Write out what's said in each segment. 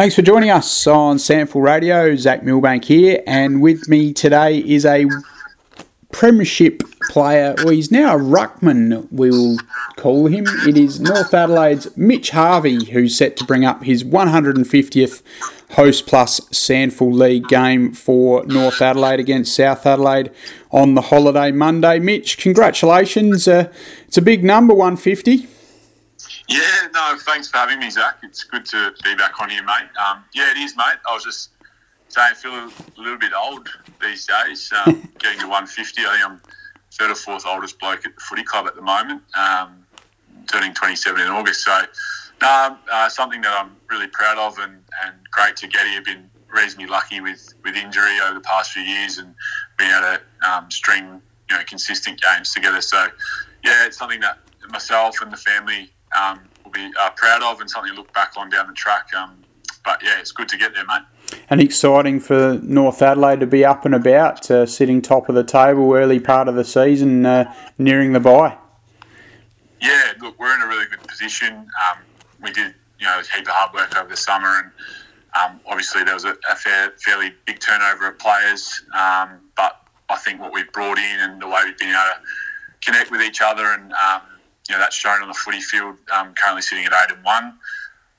Thanks for joining us on SANFL Radio. Zach Milbank here, and with me today is a Premiership player. Well, he's now a ruckman, we will call him. It is North Adelaide's Mitch Harvey, who's set to bring up his 150th Hostplus SANFL League game for North Adelaide against South Adelaide on the holiday Monday. Mitch, congratulations. Uh, it's a big number, 150. Yeah, no, thanks for having me, Zach. It's good to be back on here, mate. Um, yeah, it is, mate. I was just saying, I feel a little bit old these days. Um, getting to 150, I think I'm third or fourth oldest bloke at the footy club at the moment, um, turning 27 in August. So, um, uh, something that I'm really proud of and, and great to get here. Been reasonably lucky with, with injury over the past few years and being able to um, string you know consistent games together. So, yeah, it's something that myself and the family um, will be uh, proud of and something to look back on down the track. Um, but yeah, it's good to get there, mate. And exciting for North Adelaide to be up and about, uh, sitting top of the table early part of the season, uh, nearing the bye. Yeah, look, we're in a really good position. Um, we did, you know, a heap of hard work over the summer, and um, obviously there was a, a fair, fairly big turnover of players. Um, but I think what we've brought in and the way we've been able to connect with each other and um, you know that's shown on the footy field. Um, currently sitting at eight and one.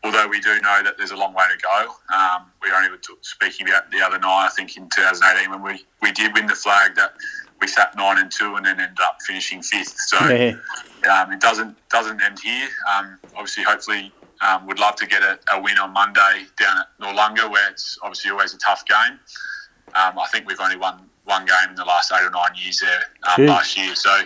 Although we do know that there's a long way to go. Um, we only were speaking about the other night. I think in 2018 when we, we did win the flag that we sat nine and two and then ended up finishing fifth. So yeah. um, it doesn't doesn't end here. Um, obviously, hopefully, um, would love to get a, a, win on Monday down at Noarlunga, where it's obviously always a tough game. Um, I think we've only won one game in the last eight or nine years there um, last year. So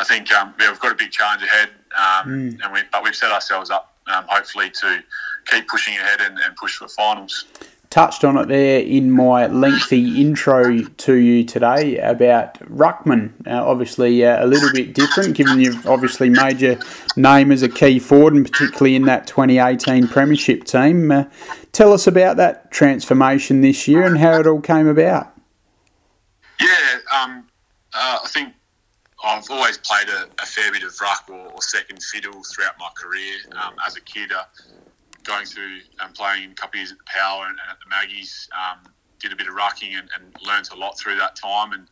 I think um, yeah, we've got a big challenge ahead, um, mm. and we, but we've set ourselves up um, hopefully to keep pushing ahead and, and, push for finals. Touched on it there in my lengthy intro to you today about Ruckman. Uh, obviously, uh, a little bit different, given you've obviously made your name as a key forward, and particularly in that 2018 Premiership team. Uh, tell us about that transformation this year and how it all came about. Yeah, um, uh, I think I've always played a, a, fair bit of ruck or, or, second fiddle throughout my career. Um, as a kid, uh, going through and playing a couple years at the Power and, and at the Maggies, um, did a bit of rucking and, and learnt a lot through that time. And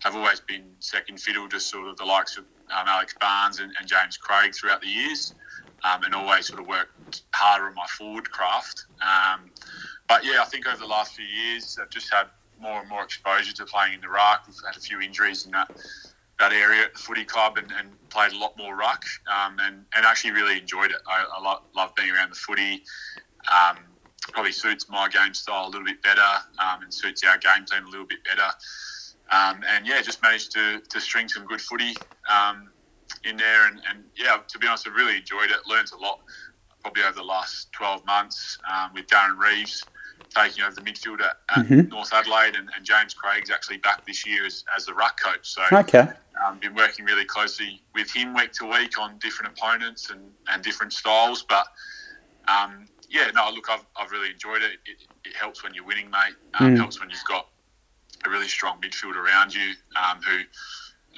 have always been second fiddle to sort of the likes of um, Alex Barnes and, and, James Craig throughout the years, um, and always sort of worked harder on my forward craft. Um, but yeah, I think over the last few years, I've just had more and more exposure to playing in the ruck. We've had a few injuries in that that area at the footy club and, and played a lot more ruck um, and, and actually really enjoyed it. I, I love, love being around the footy. Um, probably suits my game style a little bit better um, and suits our game team a little bit better. Um, and yeah, just managed to, to string some good footy um, in there. And, and, yeah, to be honest, I really enjoyed it. Learned a lot probably over the last 12 months um, with Darren Reeves taking over the midfield at, at mm-hmm. North Adelaide, and, and, James Craig's actually back this year as, as the ruck coach. So okay. Um, been working really closely with him week to week on different opponents and, and different styles. But um, yeah, no, look, I've, I've really enjoyed it. it. it. helps when you're winning, mate. Um, mm. Helps when you've got a really strong midfield around you um, who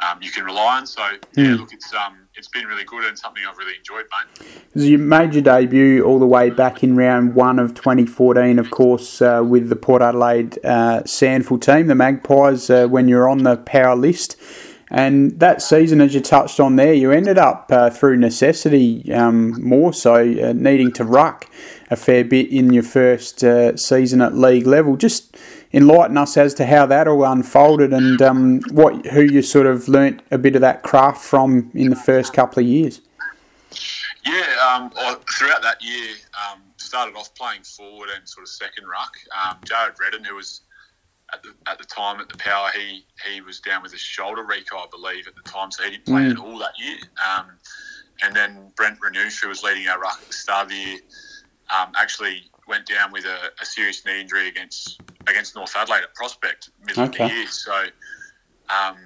um, you can rely on. So yeah, mm. look, it's um, it's been really good and something I've really enjoyed, mate. You made your debut all the way back in round one of 2014, of course, uh, with the Port Adelaide uh, SANFL team, the Magpies, uh, when you're on the power list. And that season, as you touched on there, you ended up uh, through necessity um, more so uh, needing to ruck a fair bit in your first uh, season at league level. Just enlighten us as to how that all unfolded and um, what who you sort of learnt a bit of that craft from in the first couple of years. Yeah, um, throughout that year, um, started off playing forward and sort of second ruck. Um, Jarrad Redden, who was at the, at the time at the power, he he was down with a shoulder recall, I believe, at the time, so he didn't play mm. at all that year. Um, and then Brent Renouf, who was leading our ruck at the start of the year, um, actually went down with a, a, serious knee injury against against North Adelaide at Prospect middle okay. of the year. So um,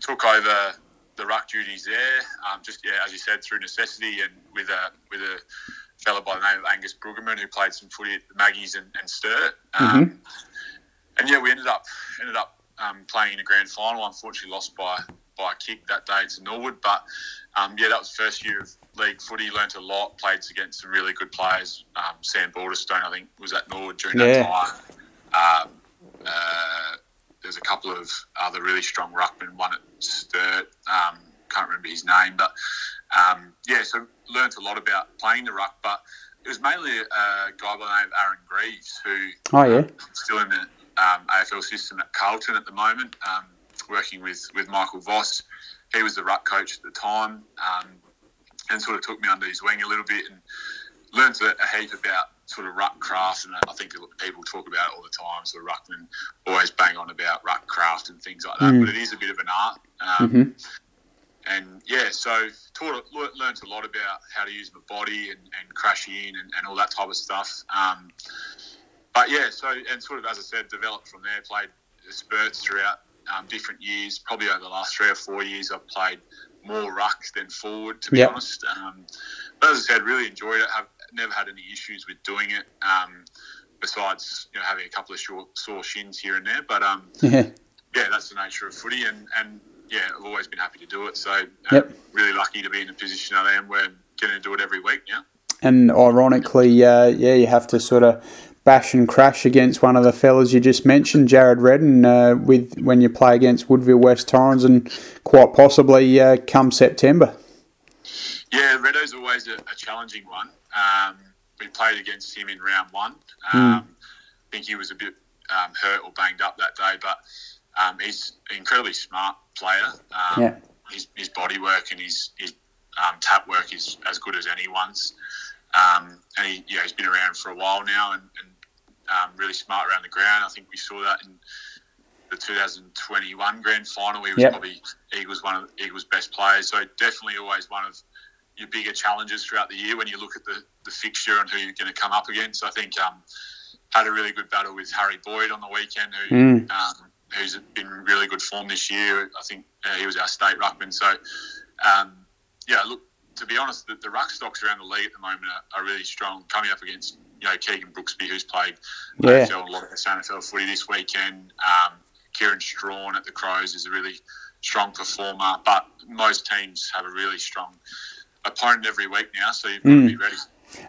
took over the ruck duties there, um, just yeah, as you said, through necessity and with a with a fellow by the name of Angus Brueggemann who played some footy at the Maggies and, and Sturt. Um, mm-hmm and yeah, we ended up ended up um, playing in a grand final. Unfortunately, lost by by a kick that day to Norwood. But um, yeah, that was first year of league footy. Learned a lot. Played against some really good players. Um, Sam Balderstone, I think, was at Norwood during Yeah. that time. Um, uh, there's a couple of other really strong ruckmen. One at Sturt. Um, can't remember his name, but um, yeah, so learnt a lot about playing the ruck. But it was mainly a guy by the name of Aaron Greaves who Oh, yeah. um, still in the um, AFL system at Carlton at the moment, um, working with, with Michael Voss. He was the ruck coach at the time um, and sort of took me under his wing a little bit and learned a, a heap about sort of ruck craft. And I think people talk about it all the time. Sort of ruckmen always bang on about ruck craft and things like that, Mm. but it is a bit of an art. Um, Mhm. and yeah, so taught lear- learnt a lot about how to use my body and, and crashing in and, and all that type of stuff. Um, but yeah, so and sort of as I said, developed from there. Played spurts throughout um, different years. Probably over the last three or four years, I've played more ruck than forward, to be Yep. honest. Um, but as I said, really enjoyed it. Have never had any issues with doing it. Um, besides, you know, having a couple of short, sore shins here and there, but um, Yeah. yeah, that's the nature of footy, and, and yeah, I've always been happy to do it. So, uh, Yep. really lucky to be in the position I am where I'm going to do it every week now. And ironically, uh, yeah, you have to sort of bash and crash against one of the fellas you just mentioned, Jarrad Redden, uh, with when you play against Woodville West Torrens, and quite possibly uh, come September. Yeah, Redo's always a, a challenging one. Um, we played against him in round one. Um, I think he was a bit um, hurt or banged up that day, but um, he's an incredibly smart player. Um, Yeah. His, his body work and his, his um, tap work is as good as anyone's. Um, and he, he's been around for a while now and, and um, really smart around the ground. I think we saw that in the 2021 grand final. He was Yep. probably Eagles one of Eagles' best players. So definitely always one of your bigger challenges throughout the year when you look at the, the fixture and who you're going to come up against. I think um, had a really good battle with Harry Boyd on the weekend, who Mm. um, who's been in really good form this year. I think uh, he was our state ruckman. So um, yeah, look to be honest, the, the ruck stocks around the league at the moment are, are really strong. Coming up against you know Keegan Brooksby, who's played Yeah. AFL a lot of SANFL footy this weekend. Um, Kieran Strachan at the Crows is a really strong performer, but most teams have a really strong opponent every week now, so you've got Mm. to be ready.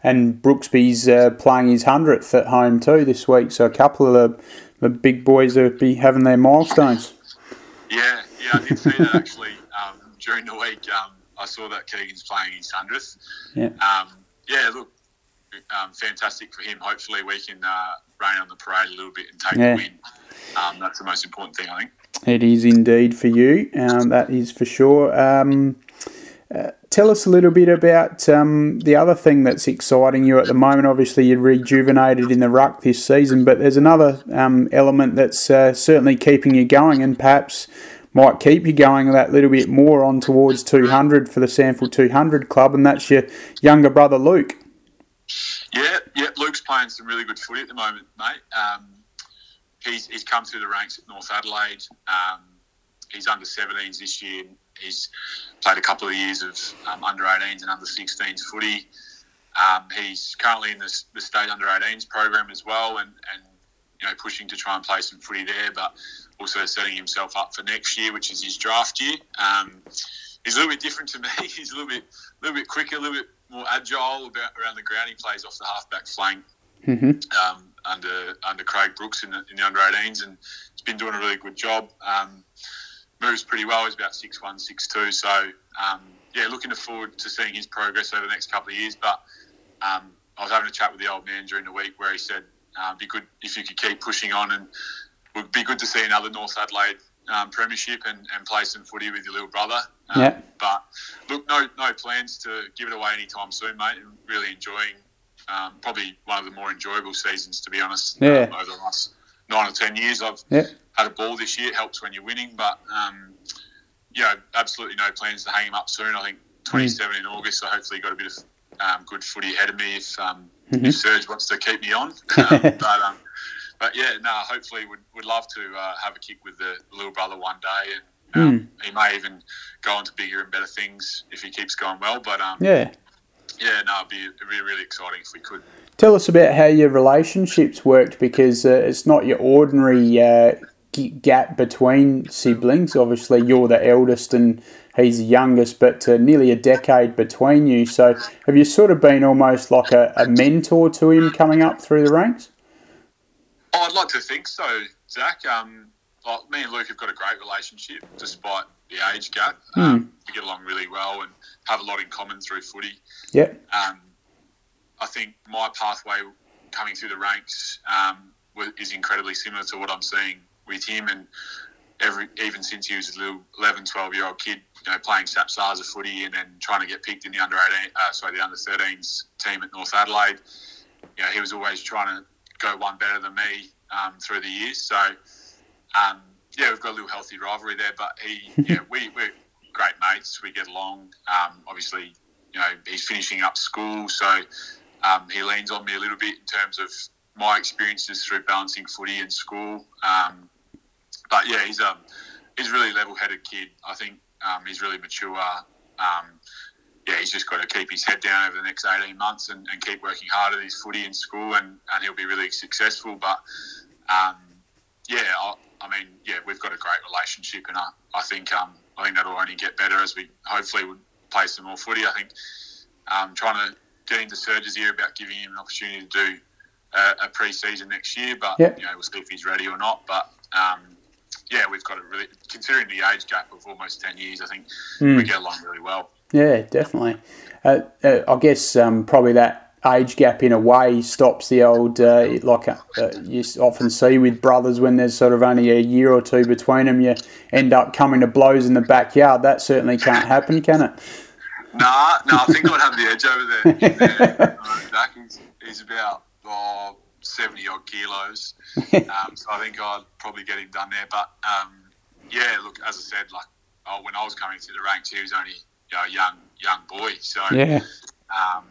And Brooksby's uh, playing his 100th at home too this week, so a couple of the, the big boys will be having their milestones. Yeah, yeah, I did see that actually um, during the week. Um, I saw that Keegan's playing his hundredth. Yeah. Um, yeah, look, um, fantastic for him. Hopefully, we can uh, rain on the parade a little bit and take Yeah. the win. Um, that's the most important thing, I think. It is indeed for you, um, that is for sure. Um, uh, tell us a little bit about um, the other thing that's exciting you at the moment. Obviously, you're rejuvenated in the ruck this season, but there's another um, element that's uh, certainly keeping you going and perhaps might keep you going that little bit more on towards 200 for the SANFL 200 club, and that's your younger brother Luke. Yeah, yeah. Luke's playing some really good footy at the moment, mate. Um, he's he's come through the ranks at North Adelaide. Um, he's under 17s this year. He's played a couple of years of um, under 18s and under 16s footy. Um, he's currently in the, the state under 18s program as well, and, and you know pushing to try and play some footy there, but also setting himself up for next year, which is his draft year. He's a little bit different to me. He's a little bit, a little bit quicker, a little bit more agile about, around the ground. He plays off the halfback flank hmm um, under under Craig Brooks in the, in the under 18s, and he's been doing a really good job. Um, moves pretty well. He's about six one, six two. So um, yeah, looking forward to seeing his progress over the next couple of years. But um, I was having a chat with the old man during the week where he said, uh, "Be good if you could keep pushing on, and would be good to see another North Adelaide." Um, premiership and, and play some footy with your little brother. Um, Yeah. But look, no no plans to give it away anytime soon, mate. And really enjoying um, probably one of the more enjoyable seasons, to be honest. Yeah. Um, over the last nine or ten years, I've Yeah. had a ball this year. It helps when you're winning, but um, you know, absolutely no plans to hang him up soon. I think 27 in August, so hopefully got a bit of um, good footy ahead of me if um, Mhm. if Serge wants to keep me on. Um, but um, but yeah, no, hopefully would would love to uh, have a kick with the little brother one day, and um, he may even go on to bigger and better things if he keeps going well. But um, Yeah. yeah, no, it'd be really really exciting if we could. Tell us about how your relationships worked because uh, it's not your ordinary uh, gap between siblings. Obviously, you're the eldest and he's the youngest, but uh, nearly a decade between you. So, have you sort of been almost like a, a mentor to him coming up through the ranks? I'd like to think so, Zach. Um, like me and Luke have got a great relationship despite the age gap. Um, we get along really well and have a lot in common through footy. Yeah. Um, I think my pathway coming through the ranks um, is incredibly similar to what I'm seeing with him. And every even since he was a little 11, 12 year old kid, you know, playing SAPSASA footy and then trying to get picked in the under 18, uh, sorry, the under 13s team at North Adelaide. You know, he was always trying to go one better than me um, through the years. So, um, yeah, we've got a little healthy rivalry there. But he, yeah, we, we're great mates. We get along. Um, obviously, you know, he's finishing up school, so um, he leans on me a little bit in terms of my experiences through balancing footy and school. Um, but yeah, he's a um, he's a really level-headed kid. I think um, he's really mature. Yeah, he's just got to keep his head down over the next 18 months and, and keep working hard at his footy in school, and, and he'll be really successful. But um, yeah, I, I, mean, yeah, we've got a great relationship, and I, I think um, I think that'll only get better as we hopefully would play some more footy. I think um, trying to get into Serge's ear about giving him an opportunity to do a, a pre-season next year, but yep. you know we'll see if he's ready or not. But um, yeah, we've got a really considering the age gap of almost ten years. I think mm. we get along really well. Yeah, definitely. Uh, uh, I guess um, probably that age gap in a way stops the old uh, like uh, you often see with brothers when there's sort of only a year or two between them. You end up coming to blows in the backyard. That certainly can't happen, can it? Nah, no, nah, I think I'd have the edge over there. there. Jack, he's, he's about oh, 70 odd kilos. Um, so I think I'd probably get him done there. But um, yeah, look, as I said, like oh, when I was coming through the ranks, he was only you know, a young young boy. So yeah. Um,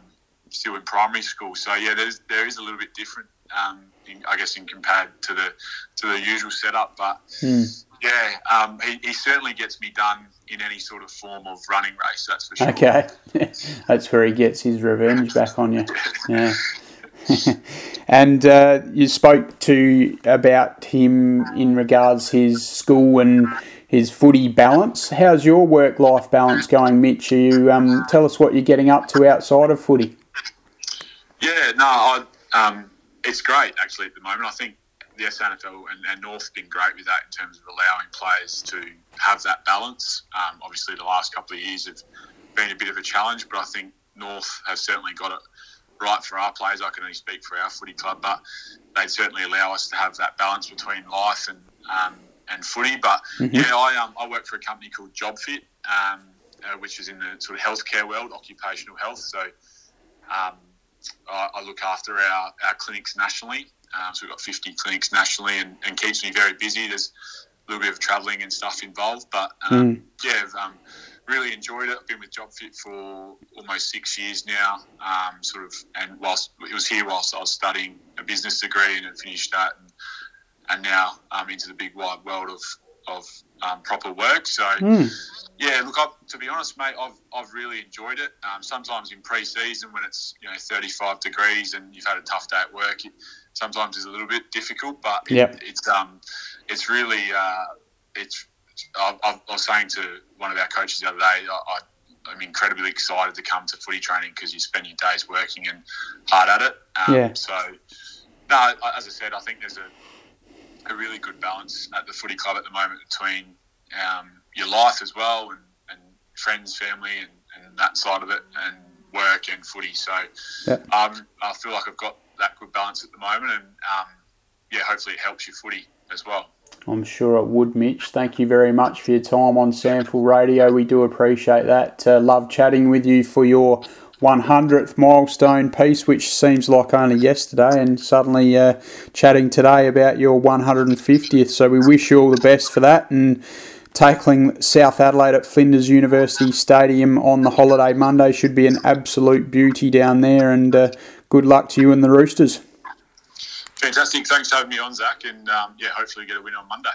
still in primary school. So yeah, there's there is a little bit different, um, in, I guess, in compared to the to the usual setup. But hmm. yeah, um, he, he certainly gets me done in any sort of form of running race. That's for sure. Okay, that's where he gets his revenge back on you. Yeah. and uh, you spoke to about him in regards his school and his footy balance. How's your work life balance going, Mitch? Are you um, tell us what you're getting up to outside of footy. Yeah, no, I, um, it's great actually at the moment. I think the SANFL and, and North have been great with that in terms of allowing players to have that balance. Um, obviously, the last couple of years have been a bit of a challenge, but I think North have certainly got it right for our players. I can only speak for our footy club, but they certainly allow us to have that balance between life and um, and footy. But mm-hmm. yeah, I um, I work for a company called JobFit, um, uh, which is in the sort of healthcare world, occupational health. So um, I, I, look after our, our clinics nationally. Um, so we've got 50 clinics nationally, and, and keeps me very busy. There's a little bit of travelling and stuff involved, but um, mm. yeah. Really enjoyed it. I've been with JobFit for almost six years now, um, sort of, and whilst it was here whilst I was studying a business degree and had finished that, and, and now I'm um, into the big wide world of of um, proper work. So, mm. yeah, look, I've, to be honest, mate, I've, I've really enjoyed it. Um, sometimes in pre-season when it's you know 35 degrees and you've had a tough day at work, it sometimes is a little bit difficult, but yep. it, it's um it's really uh, it's I, I, was saying to one of our coaches the other day, I, I'm incredibly excited to come to footy training because you spend your days working and hard at it. Um, yeah. So, no, as I said, I think there's a, a really good balance at the footy club at the moment between um, your life as well and, and friends, family, and, and, that side of it, and work and footy. So, yeah. um, I feel like I've got that good balance at the moment, and um, yeah, hopefully it helps your footy as well. I'm sure it would, Mitch. Thank you very much for your time on SANFL Radio. We do appreciate that. Uh, love chatting with you for your 100th milestone piece, which seems like only yesterday, and suddenly uh, chatting today about your 150th. So we wish you all the best for that and tackling South Adelaide at Flinders University Stadium on the holiday Monday should be an absolute beauty down there. And uh, good luck to you and the Roosters. Fantastic. Thanks for having me on, Zach. And um, yeah, hopefully get a win on Monday.